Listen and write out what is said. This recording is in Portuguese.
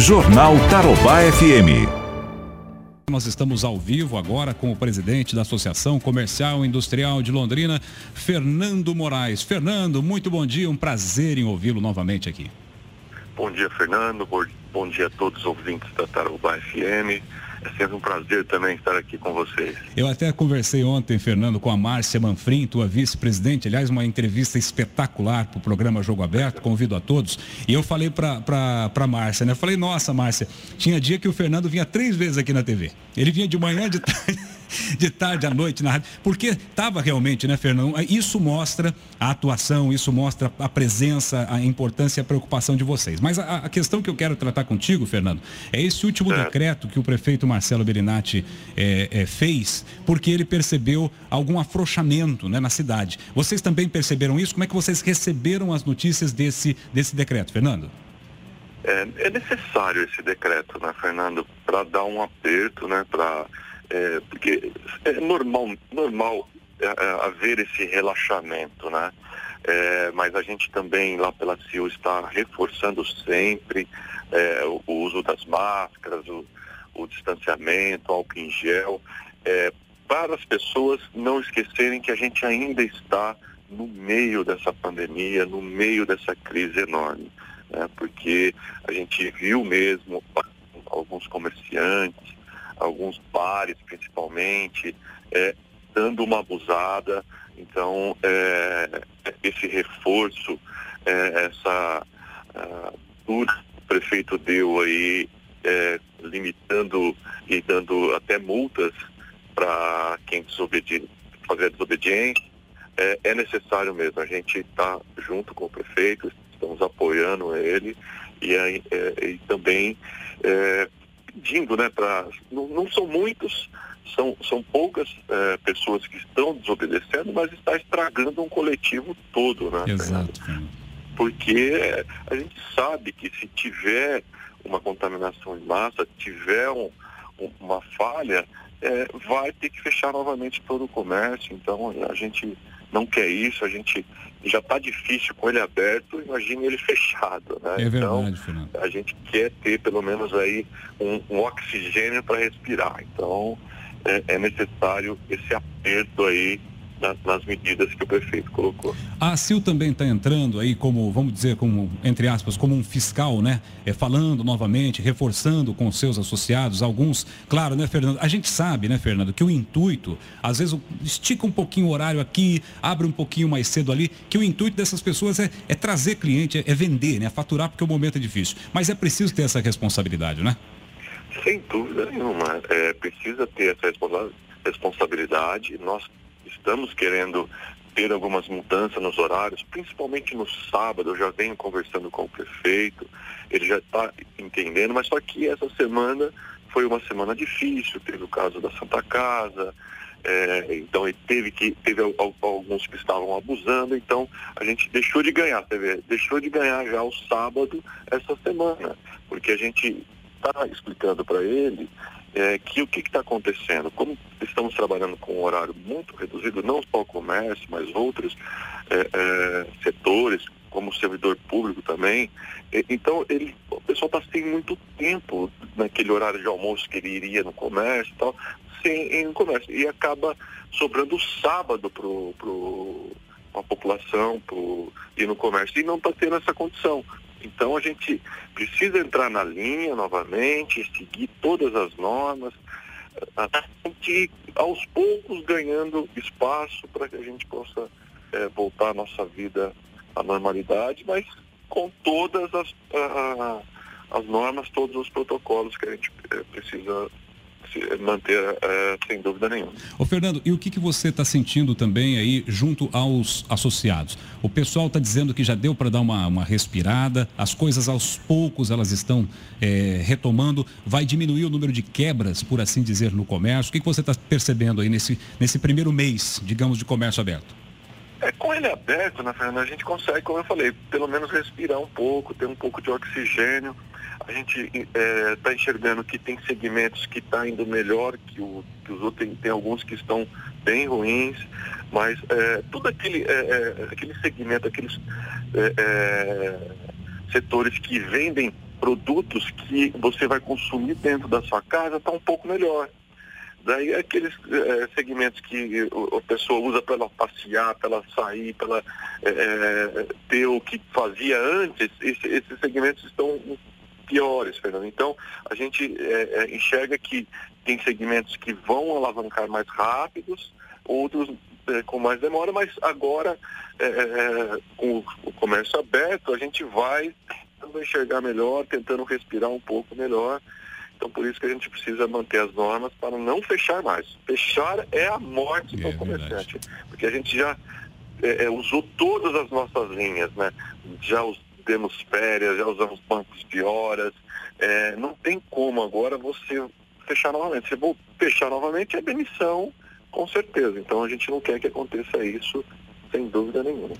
Jornal Tarobá FM. Nós estamos ao vivo agora com o presidente da Associação Comercial e Industrial de Londrina, Fernando Moraes. Fernando, muito bom dia, um prazer em ouvi-lo novamente aqui. Bom dia, Fernando. Bom dia a todos os ouvintes da Tarobá FM. É sempre um prazer também estar aqui com vocês. Eu até conversei ontem, Fernando, com a Márcia Manfrim, tua vice-presidente, aliás, uma entrevista espetacular para o programa Jogo Aberto, convido a todos. E eu falei para a Márcia, né? Eu falei, nossa, Márcia, tinha dia que o Fernando vinha três vezes aqui na TV. Ele vinha de manhã, de tarde de tarde à noite na rádio, porque estava realmente, né, Fernando? Isso mostra a atuação, isso mostra a presença, a importância e a preocupação de vocês. Mas a, a questão que eu quero tratar contigo, Fernando, é esse último é. decreto que o prefeito Marcelo Berinatti é, é, fez, porque ele percebeu algum afrouxamento né, na cidade. Vocês também perceberam isso? Como é que vocês receberam as notícias desse, desse decreto, Fernando? É, é necessário esse decreto, né, Fernando, para dar um aperto, né, para é, porque é normal, normal é, é, haver esse relaxamento, né? É, mas a gente também lá pela CIO está reforçando sempre é, o, o, uso das máscaras, o, o distanciamento, álcool em gel, é, para as pessoas não esquecerem que a gente ainda está no meio dessa pandemia, no meio dessa crise enorme, né? porque a gente viu mesmo alguns comerciantes, alguns bares principalmente, é, dando uma abusada. Então, é, esse reforço, é, essa dura que o prefeito deu aí, é, limitando e dando até multas para quem desobedi fazer a desobediência, é, é necessário mesmo. A gente está junto com o prefeito, estamos apoiando ele e, é, e também pedindo, né, para. Não, não, são muitos, são, são poucas é, pessoas que estão desobedecendo, mas está estragando um coletivo todo, né? Exato. Porque a gente sabe que se tiver uma contaminação em massa, tiver um, uma falha, é, vai ter que fechar novamente todo o comércio. Então a gente não quer isso, a gente já está difícil com ele aberto, imagine ele fechado, né? É então, verdade, Fernando. a gente quer ter pelo menos aí um, um oxigênio para respirar. Então é, é necessário esse aperto aí nas, medidas que o prefeito colocou. A CIL também está entrando aí como, vamos dizer, como, entre aspas, como um fiscal, né? É, falando novamente, reforçando com seus associados, alguns, claro, né, Fernando? A gente sabe, né, Fernando, que o intuito, às vezes estica um pouquinho o horário aqui, abre um pouquinho mais cedo ali, que o intuito dessas pessoas é, é trazer cliente, é, é vender, né? Faturar porque o momento é difícil. Mas é preciso ter essa responsabilidade, né? Sem dúvida nenhuma. É, precisa ter essa responsabilidade. Nós estamos querendo ter algumas mudanças nos horários, principalmente no sábado. Eu já venho conversando com o prefeito, ele já está entendendo, mas só que essa semana foi uma semana difícil, teve o caso da Santa Casa, é, então ele teve que teve alguns que estavam abusando, então a gente deixou de ganhar, teve, deixou de ganhar já o sábado essa semana, porque a gente está explicando para ele é, que o que está acontecendo? Como estamos trabalhando com um horário muito reduzido, não só o comércio, mas outros é, é, setores, como o servidor público também, então ele, o pessoal está sem muito tempo naquele horário de almoço que ele iria no comércio e tal, sem no comércio. E acaba sobrando o sábado para pro, a população pro, ir no comércio. E não está tendo essa condição. Então a gente precisa entrar na linha novamente, seguir todas as normas, que aos poucos ganhando espaço para que a gente possa é, voltar a nossa vida à normalidade, mas com todas as, as normas, todos os protocolos que a gente é, precisa manter é, sem dúvida nenhuma. Ô Fernando, e o que, que você está sentindo também aí junto aos associados? O pessoal está dizendo que já deu para dar uma, uma, respirada, as coisas aos poucos elas estão é, retomando, vai diminuir o número de quebras, por assim dizer, no comércio. O que, que você está percebendo aí nesse, nesse primeiro mês, digamos, de comércio aberto? É, com ele aberto, né, Fernando, a gente consegue, como eu falei, pelo menos respirar um pouco, ter um pouco de oxigênio a gente está é, tá enxergando que tem segmentos que estão tá indo melhor que, o, que os outros, tem, tem, alguns que estão bem ruins, mas é, aquele, é, é aquele segmento, aqueles é, é, setores que vendem produtos que você vai consumir dentro da sua casa está um pouco melhor. Daí aqueles é, segmentos que a pessoa usa para ela passear, para ela sair, para ela é, ter o que fazia antes, esse, esses segmentos estão piores, Fernando. Então, a gente é, enxerga que tem segmentos que vão alavancar mais rápidos, outros com mais demora, mas agora, com o comércio aberto, a gente vai tentando enxergar melhor, tentando respirar um pouco melhor então, por isso que a gente precisa manter as normas para não fechar mais. Fechar é a morte do é comerciante, porque a gente já é, é, usou todas as nossas linhas, né? Já demos férias, já usamos bancos de horas. É, não tem como agora você fechar novamente. Se for fechar novamente, é demissão, com certeza. Então, a gente não quer que aconteça isso, sem dúvida nenhuma.